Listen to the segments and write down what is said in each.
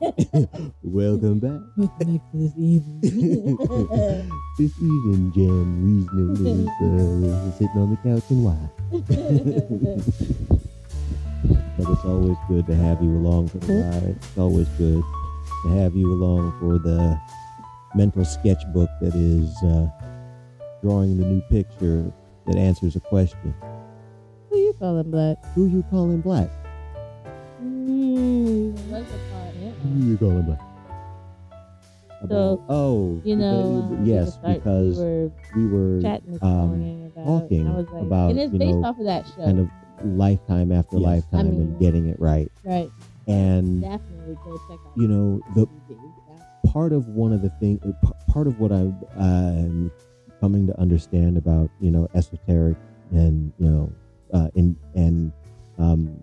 Welcome back. Welcome back to this evening. this evening, Jan Reasoning is uh, sitting on the couch and why? but it's always good to have you along for the ride. It's always good to have you along for the mental sketchbook that is uh, drawing the new picture that answers a question. Who you calling black? Who you calling black? Mm, you calling black? So, About- oh, You know, because- uh, yes, because we were we were chatting this um, morning about talking I was like, about, and it's you based know, off of that show, kind of lifetime after Yes. lifetime I mean- and getting it right. right? And Definitely go check out. you know, the Yeah. part of one of the things, part of what I'm um, coming to understand about, you know, esoteric and you know, uh, in and um,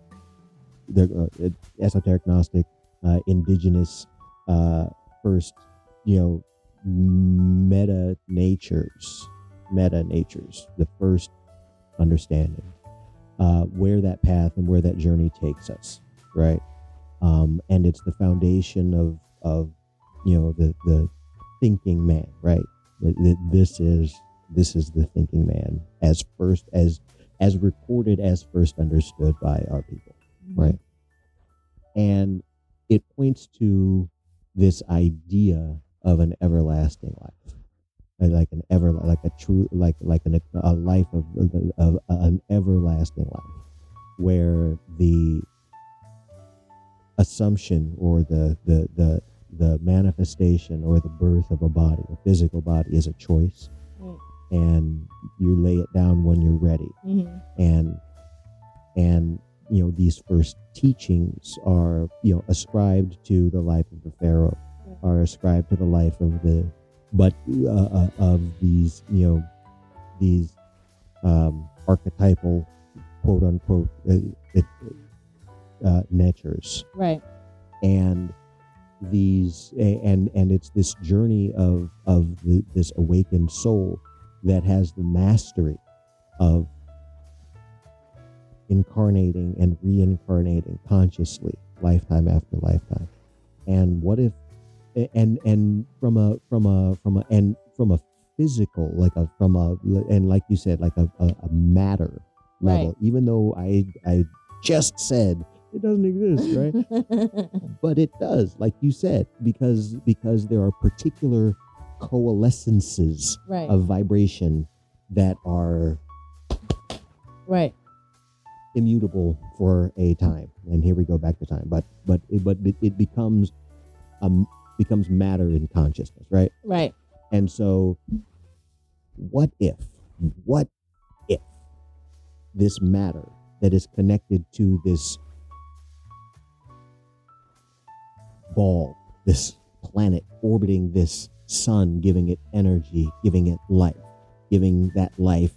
the uh, esoteric Gnostic, uh, indigenous, uh, first, you know, meta natures, meta natures, the first understanding, uh, where that path and where that journey takes us, right? Um, and it's the foundation of of you know the the thinking man, right? Th- th- This is this is the thinking man as first as as recorded as first understood by our people right it points to this idea of an everlasting life like an ever like a true like like an, a life of, of, of an everlasting life where the assumption or the the the the manifestation or the birth of a body a physical body is a choice Right. and you lay it down when you're ready Mhm. and and you know these first teachings are you know ascribed to the life of the pharaoh are ascribed to the life of the but uh, uh, of these you know these um, archetypal quote unquote uh, it, uh, natures Right. and these and and it's this journey of of the, this awakened soul that has the mastery of incarnating and reincarnating consciously lifetime after lifetime and what if and and from a from a from a and from a physical like a from a and like you said like a, a, a matter level Right. even though i i just said it doesn't exist right but it does like you said because because there are particular coalescences right. of vibration that are right. Immutable for a time. And here we go back to time. But but it, but it, it becomes um becomes matter in consciousness right? Right. and so what if what if this matter that is connected to this ball this planet orbiting this sun giving it energy giving it life giving that life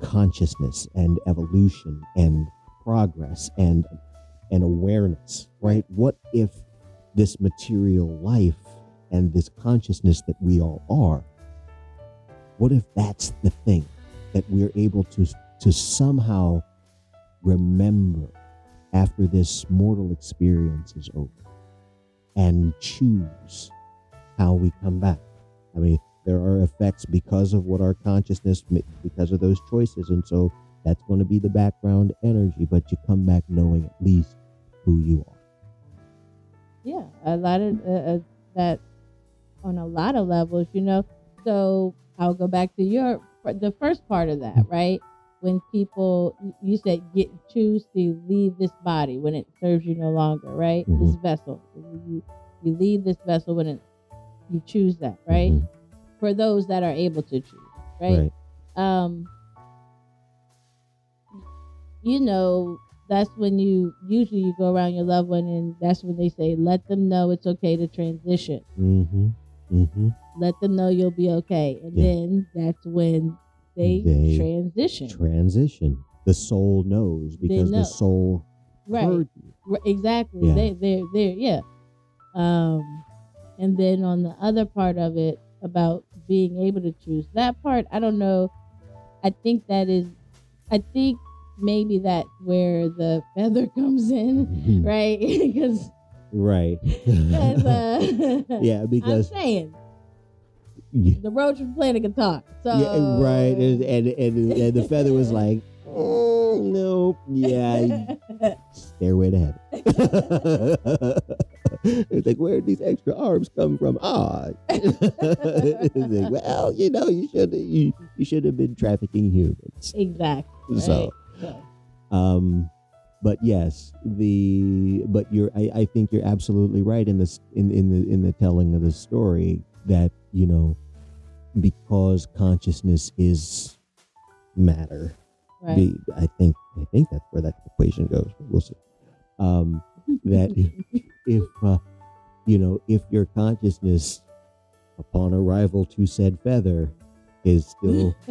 consciousness and evolution and progress and and awareness right? What if this material life and this consciousness that we all are what if that's the thing that we're able to to somehow remember after this mortal experience is over and choose how we come back? I mean there are effects because of what our consciousness because of those choices and so that's going to be the background energy but you come back knowing at least who you are Yeah, a lot of uh, uh, that on a lot of levels, you know. So I'll go back to your the first part of that, right? When people, you said get choose to leave this body when it serves you no longer, right? This vessel, you you leave this vessel when it you choose that, right? Mhm. For those that are able to choose, right? um you know that's when you usually you go around your loved one and that's when they say let them know it's okay to transition Mm-hmm. Mm-hmm. let them know you'll be okay and Yeah. then that's when they, They transition Transition. The soul knows because know. the soul right heard you. R- exactly Yeah. they they're there yeah um and then on the other part of it about being able to choose that part i don't know i think that is i think maybe that's where the feather comes in right because right uh, yeah, I'm because saying yeah, the roach was playing the guitar. So yeah, right, and, and and and the feather was like, oh, nope, yeah, stairway to heaven. it's like, where did these extra arms come from? Ah, like, well, you know, you should you, you should have been trafficking humans. exactly. So, right? Um, but yes, the but you're I, I think you're absolutely right in this in in the in the telling of the story that you know because consciousness is matter. right. Be, I think I think that's where that equation goes. We'll see. Um, that if uh, you know if your consciousness upon arrival to said feather is still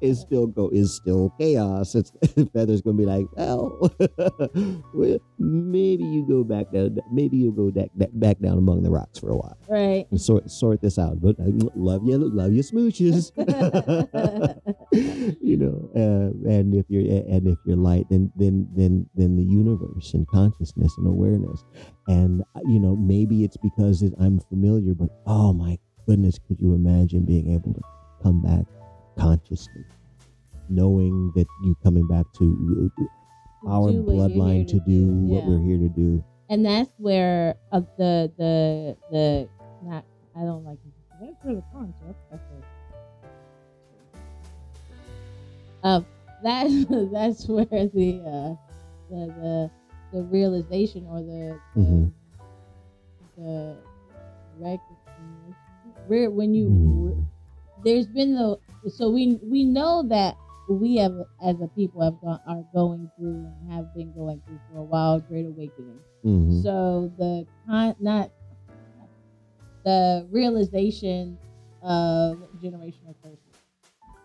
is still go is still chaos. It's feather's gonna be like well, well maybe you go back down maybe you go back, back down among the rocks for a while right. and sort sort this out but I love you love you smooches. You know uh, and if you're and if you're light then then then then the universe and consciousness and awareness. And uh, you know maybe it's because it, i'm familiar but oh my goodness could you imagine being able to come back consciously knowing that you coming back to uh, our Do what you're here bloodline to do what yeah. we're here to do and that's where uh, the the the not I don't like that's for the concept. That's uh, that that's where the uh, the the the realization or the the, Mhm. the recognition where when you Mhm. there's been the so we we know that we have as a people have gone are going through and have been going through for a while great awakening Mhm. so the con not the realization of generational curses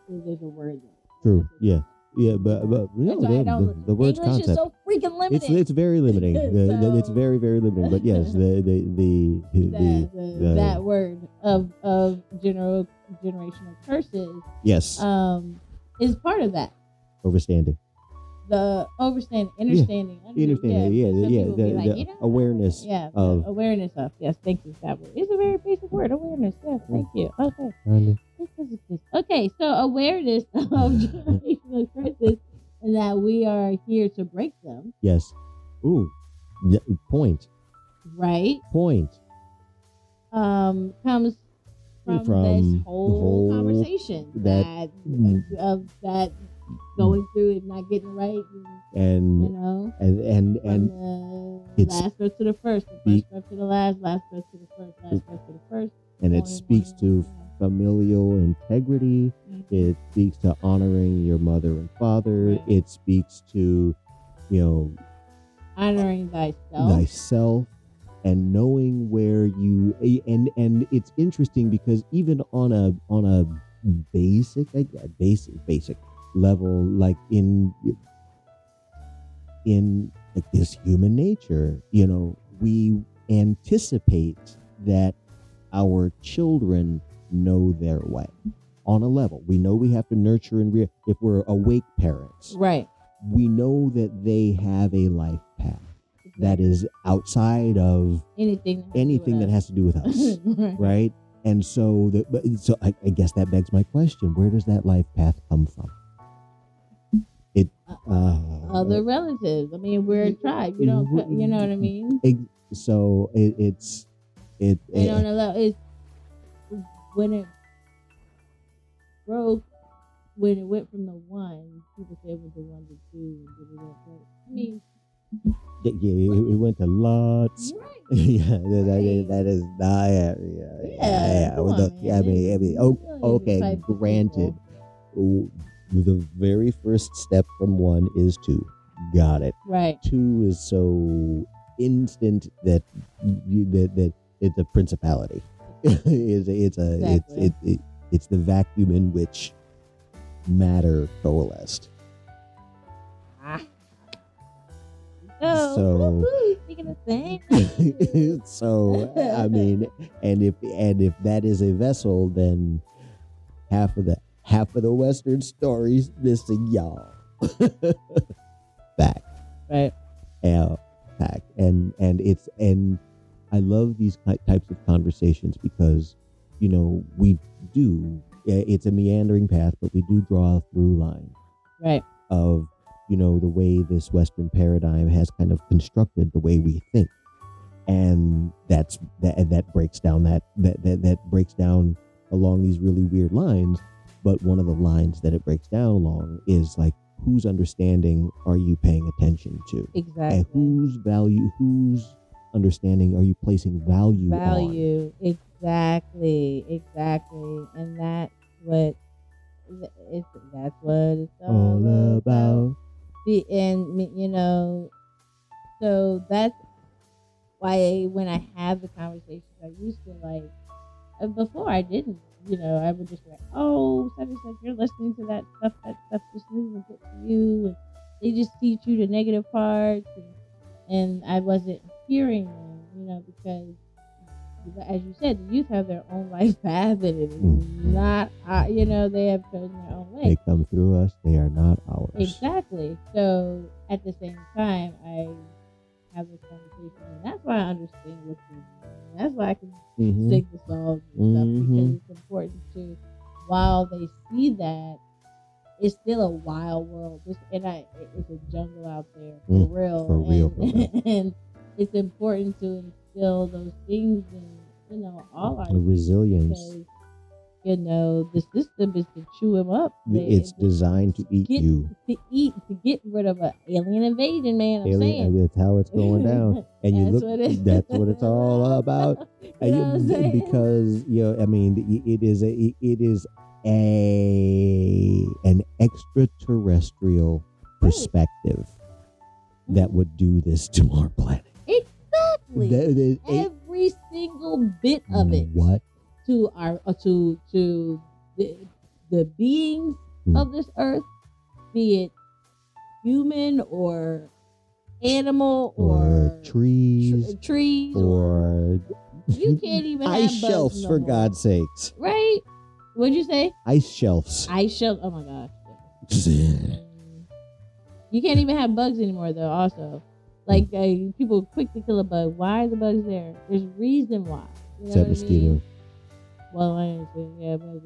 is there's a word there. true yeah yeah but but no, That's why I the, the, the word's English concept is so freaking limited. It's it's very limiting. The- the- it's very very limiting. But yes, the the the, the, that, word of of general generational curses yes um is part of that. overstanding, The understanding, understanding, understanding. Yeah, the, yeah, the, like, you know, awareness Yeah, of awareness of yes. Thank you. That word. It's a very basic word. Awareness. Yes. Thank you. Okay. Kinda. Because of this. Okay, so awareness of generational curses and that we are here to break them, yes. Ooh, yeah, point right? point. Um, comes from, From this whole, whole- conversation that- that, of that going through and not getting right, and, you And know, and and and the last birth to the first, the first birth to the last, last birth to the first, last birth to the first. and it speaks to familial integrity. It speaks to honoring your mother and father. Right. It speaks to, you know, honoring thyself. thyself and knowing where you and and it's interesting because even on a on a basic like basic basic level like in in like this human nature you know we anticipate that our children know their way on a level we know we have to nurture and rear. if we're awake parents Right. we know that they have a life path that is outside of anything anything that has to do with us, right. right? And so, the, but so I, I guess that begs my question: Where does that life path come from? It uh, Other relatives. I mean, we're a tribe. You don't. You know what I mean? ex- so it, it's it, And it- on a level, it's when it broke. When it went from the one, people say it was the one to two, and did it. But, I mean, yeah, it, it went to lots. right. yeah, that, that is- Right. that is not, yeah, yeah, yeah. Yeah, yeah. on, the-. I mean, I mean, oh, millions okay, granted. Ooh, The very first step from one is two. Got it. Right. two is so instant that you, that that it's a principality. It's it's a Exactly. it's it, it, it's the vacuum in which matter coalesced. Oh, So- speaking of things. so I mean, and if and if that is a vessel, then half of the half of the Western stories missing y'all back. right. Yeah, impact and and it's and i love these types of conversations because you know we do eh, it's a meandering path but we do draw a through line Right. of you know the way this western paradigm has kind of constructed the way we think and that's that and that breaks down that that that, that breaks down along these really weird lines but one of the lines that it breaks down along is like whose understanding are you paying attention to Exactly. and whose value whose understanding are you placing value, on? Value. Exactly. Exactly. And that's what it's that's what it's all, all about. the and you know so that's why when i have the conversations i used to like uh, before i didn't you know i would just be like oh such and such you're listening to that stuff that stuff just isn't good for you. And they just teach you the negative parts and, and i wasn't hearing them you know because as you said the youth have their own life path and it is Mhm. not uh, you know they have chosen their own way they come through us they are not ours Exactly. So at the same time, I have this conversation, and that's why I understand what you're doing. That's why I can Mhm. sing the songs and stuff Mhm. because it's important to, while they see that, it's still a wild world. This, and I, it's a jungle out there for Mm, real. for real, and, for and it's important to instill those things in, you know, all our The resilience because you know the system is to chew him up. They- it's designed to eat get, you to eat to get rid of an alien invasion, man. I'm Alien, saying that's how it's going down and you look what it- that's what it's all about you And know you- because you know i mean it- it is a it is a an extraterrestrial perspective that would do this to our planet exactly That is a- every single bit of it what to our uh, to to the, the beings Hmm. of this earth, be it human or animal or or, trees tr- trees or you can't even ice shelves no for more. god's sakes right? What'd you say? ice shelves Ice shelf. Oh my gosh. You can't even have bugs anymore, though. Also, like uh, people quick to kill a bug. Why are the bugs there? There's reason why. You know except what I mean? Well, I understand. Yeah, bugs.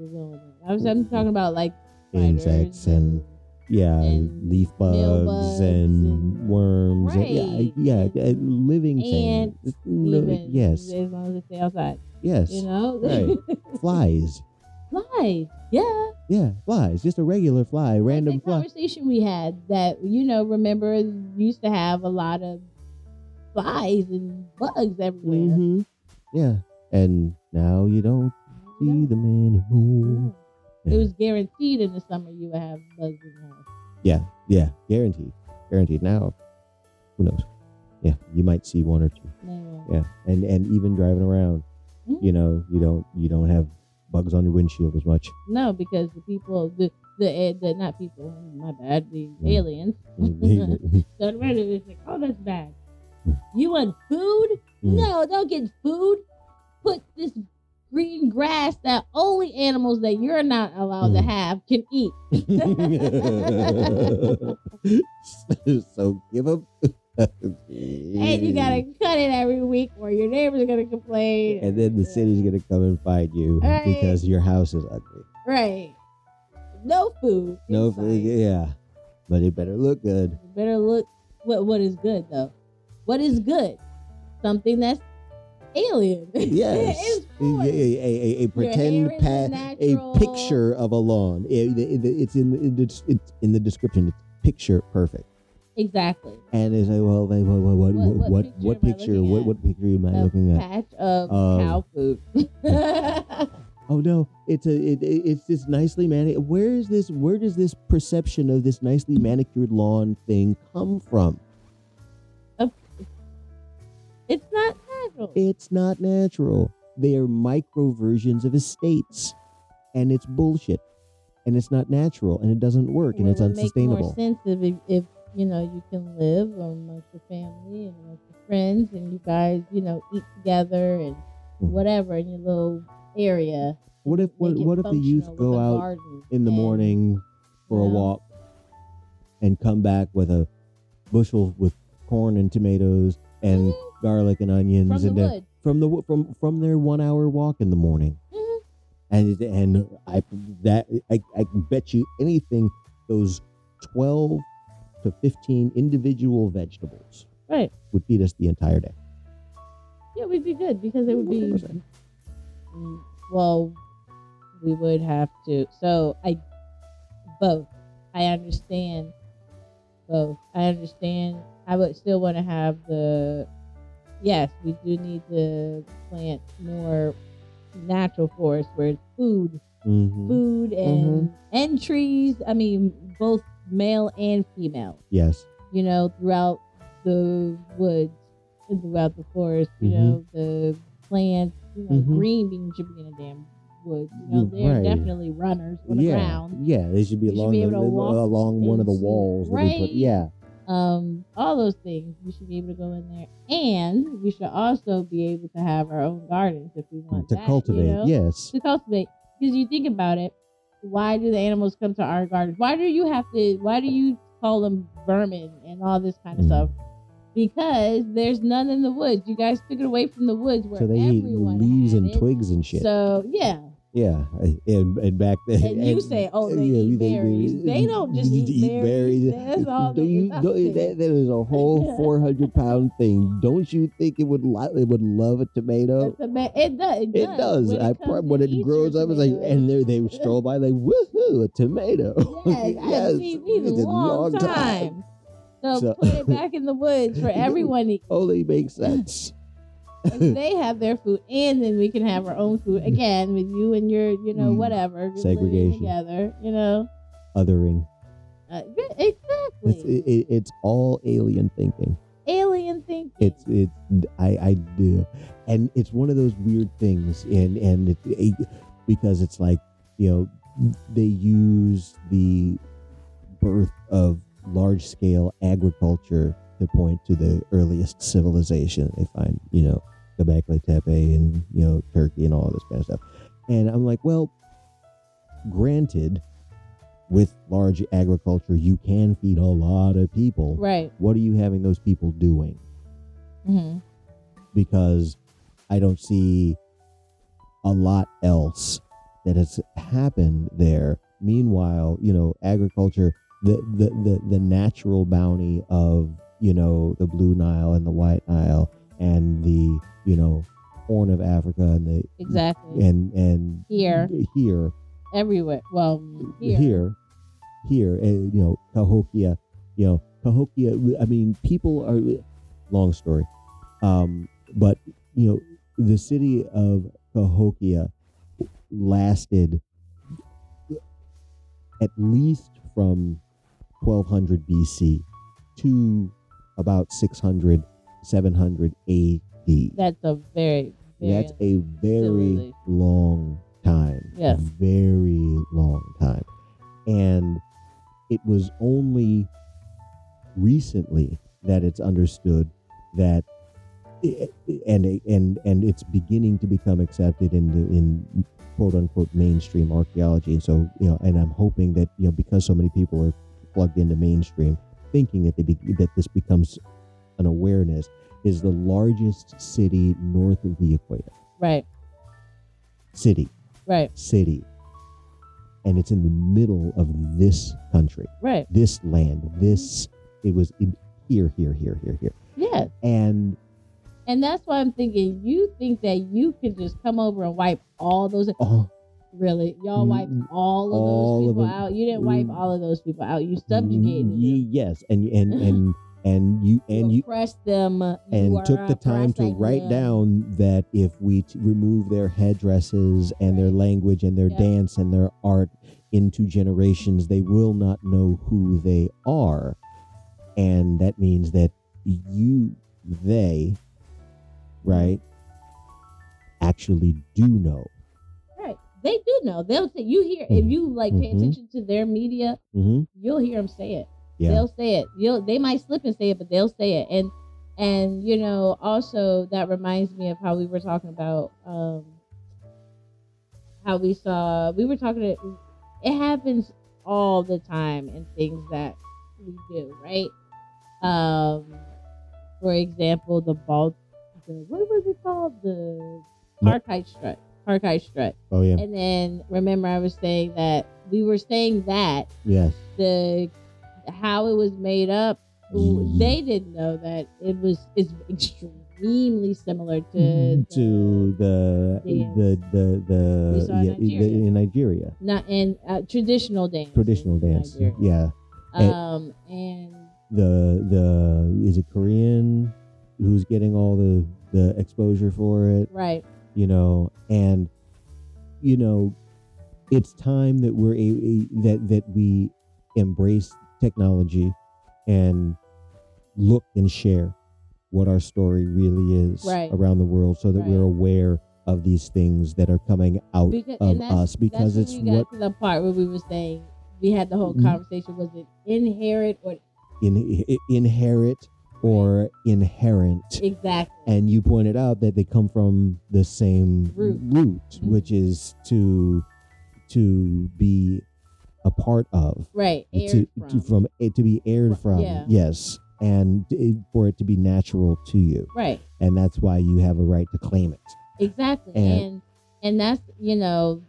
I was. I'm talking about like insects and yeah, and leaf bugs, bugs and, and- worms. and- yeah, yeah, living things. No, yes, as long as they stay outside. yes. You know, right. Flies. Flies. Yeah, Yeah, flies. Just a regular fly, random the fly. conversation we had that you know remember used to have a lot of flies and bugs everywhere. hmm Yeah, and now you don't see them anymore. It was guaranteed in the summer you would have bugs in your house. Yeah, yeah, guaranteed, guaranteed. Now, who knows? Yeah, you might see one or two. No. Yeah, and and even driving around, Mhm. you know, you don't you don't have bugs on your windshield as much. No, because the people, the the, eh, the not people, my bad, the Mm. aliens. So the rest of it's like, oh, that's bad. Mm. You want food? Mm. No, don't get food. Put this green grass that only animals that you're not allowed to Mm. have can eat. so give them. And you gotta cut it every week, or your neighbors are gonna complain. And then the city's gonna come and find you Right. because your house is ugly. right. No food. No, inside. food, yeah, but it better look good. You better look what what is good though. What is good? Something that's alien. Yes, a, a, a, pretend pat, a picture of a lawn. It- it- it's in the, it's, it's in the description. It's picture perfect. Exactly. And they say, well, they, what, what, what, What- what, what what, picture am I picture? looking What, at? what picture am I A looking at? patch of Um, cow food. Oh no, it's a, it, it- it's this nicely manicured. Where is this? Where does this perception of this nicely manicured lawn thing come from? it's not natural. It's not natural. They are micro versions of estates, and it's bullshit, and it's not natural, and it doesn't work, and it's it would Make unsustainable. more sense if, if you know you can live amongst your family and amongst your friends, and you guys you know eat together and whatever in your little area. What if what, what if the youth go out in the and- morning for a walk and come back with a bushel with corn and tomatoes and Mhm. garlic and onions from the and uh, wood. from the from from their one hour walk in the morning. Mhm. And and I that I, I can bet you anything those twelve to fifteen individual vegetables Right. would feed us the entire day. Yeah, we'd be good because it would be 100%. Mm, well, we would have to. So I both. I understand both. I understand. I would still want to have the. Yes, we do need to plant more natural forest where it's food, Mhm. food and and trees. I mean, both male and female. Yes. You know, throughout the woods and throughout the forest. You Mhm. know, the plants. You know, Mhm. green being should be in a damn woods. You know, they're right. definitely runners on the yeah. ground. Yeah, they should be You should along be the, able to walk along one of the walls. we put- Right. yeah. Um, all those things we should be able to go in there, and we should also be able to have our own gardens if we want To that, cultivate. You know? Yes. to cultivate. Because you think about it, why do the animals come to our gardens? Why do you have to? Why do you call them vermin and all this kind of Mhm. stuff? Because there's none in the woods. You guys took it away from the woods where So they eat leaves and it. twigs and shit. So yeah, yeah. And, and back then. and you say, oh, they eat berries. They don't just eat berries. That's all Do they you, do, that, that is a whole 400 pound thing. Don't you think it would li- it would love a tomato? It does. It does. It does. When I it, prob- when it grows up, it's like, and they they stroll by like, woohoo, a tomato. Yes, yes. We need a It's long, time. So, So- put it back in the woods for everyone to Only makes sense. they have their food, and then we can have our own food again with you and your, you know, Mm. whatever living Segregation. together. You know, Othering. uh, yeah, exactly. It's it, it- it's all alien thinking. Alien thinking. It's it. I I do, and it's one of those weird things, and and it, it, because it's like you know they use the birth of large scale agriculture to point to the earliest civilization they find. You know, Göbekli Tepe and you know Turkey and all this kind of stuff, and I'm like, well, granted. With large agriculture, you can feed a lot of people. right. What are you having those people doing? hmm because I don't see a lot else that has happened there. Meanwhile, you know, agriculture, the the the, the natural bounty of you know the Blue Nile and the White Nile and the you know Horn of Africa and the Exactly. and and Here. here Everywhere. Well, here. here, here, and you know, Cahokia, you know, Cahokia. I mean, people are. Long story, um, but you know, the city of Cahokia lasted at least from 1200 BC to about 600, 700 AD. That's a very, very That's a very long time. Yes. Very long time. And it was only recently that it's understood that and and and it's beginning to become accepted in the, in quote unquote mainstream archaeology and so you know and I'm hoping that you know because so many people are plugged into mainstream thinking that they be, that this becomes an awareness is the largest city north of the equator right. city Right. city and it's in the middle of this country Right. this land this it was in here here here here here Yes. and And that's why I'm thinking. You think that you can just come over and wipe all those? oh Really, y'all wiped all of all those people them. out. You didn't wipe Mm. all of those people out. You subjugated them. yes and and and and you and you oppressed them. you and took the time to write them. down that if we t- remove their headdresses and their language and their Yep. dance and their art into generations, they will not know who they are. And that means that you, they, right, actually do know. They do know. They'll say you hear if Mhm. you like pay Mhm. attention to their media, hmm you'll hear them say it. Yeah. They'll say it. You'll they might slip and say it, but they'll say it. And and you know also that reminds me of how we were talking about um how we saw we were talking it happens all the time in things that we do right um for example, the ball, the what was it called? The No. Parkite strut. Parkite strut. Oh yeah. And then remember, I was saying that we were saying that Yes. the how it was made up. Ye- They didn't know that it was is extremely similar to Mm, to the dance. the the the, saw in yeah, the- Nigeria. in Nigeria. not in uh, traditional dance. Traditional dance. Nigeria. Yeah. And- Um, and The the is it Korean who's getting all the the exposure for it, right, you know, and you know, it's time that we're a, a- that that we embrace technology and look and share what our story really is Right. around the world so that we're aware of these things that are coming out Because- of us because that's it's what the part where we were saying we had the whole Mhm. conversation. Was it inherit or in, inherit or inherent exactly? and you pointed out that they come from the same Root. Mhm. which is to to be a part of right, to, from. to from eh, to be aired from yeah. yes and it- for it to be natural to you right, and that's why you have a right to claim it exactly, And- and and that's you know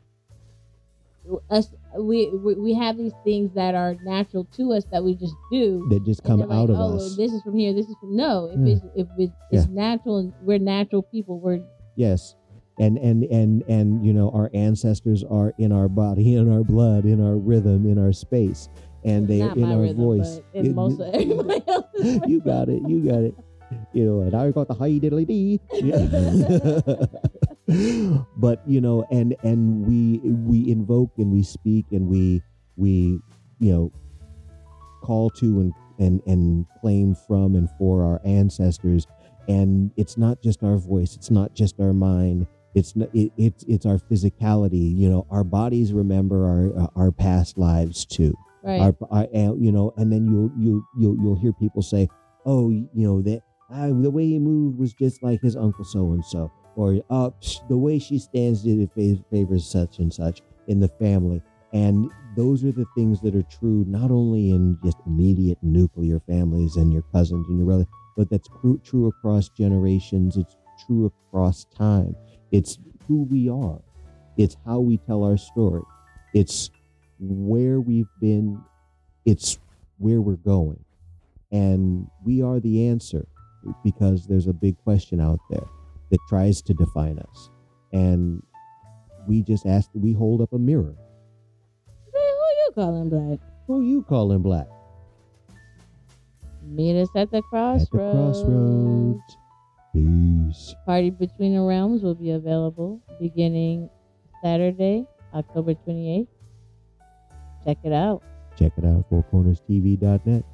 us. We, we we have these things that are natural to us that we just do. that just come out like, of oh, us this is from here. This is from no. If Yeah. it's if it, it's natural and we're natural people, we're yes and and and and you know our ancestors are in our body in our blood in our rhythm in our space and they are in our rhythm, voice in It- most of everybody else's you got it. You got it. You know, and I got the high diddly dee. But you know, and and we we invoke and we speak and we we you know call to and and and claim from and for our ancestors. And it's not just our voice. It's not just our mind. It's it, it's it's our physicality. You know, our bodies remember our uh, our past lives too right. our, our you know and then you'll you you'll you'll hear people say oh you know that uh, the way he moved was just like his uncle so and so or uh, the way she stands it favors such and such in the family. And those are the things that are true not only in just immediate nuclear families and your cousins and your relatives but that's true across generations. It's true across time. It's who we are. It's how we tell our story. It's where we've been, it's where we're going. And we are the answer because there's a big question out there that tries to define us. And we just ask, we hold up a mirror. Who you calling black? Who you calling black? Meet us at the crossroads. At the crossroads. Peace. Party Between the Realms will be available beginning Saturday, October 28th. Check it out. Check it out, fourcornerstv.net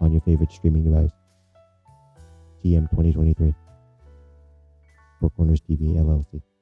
on your favorite streaming device. TM 2023. Four Corners TV LLC.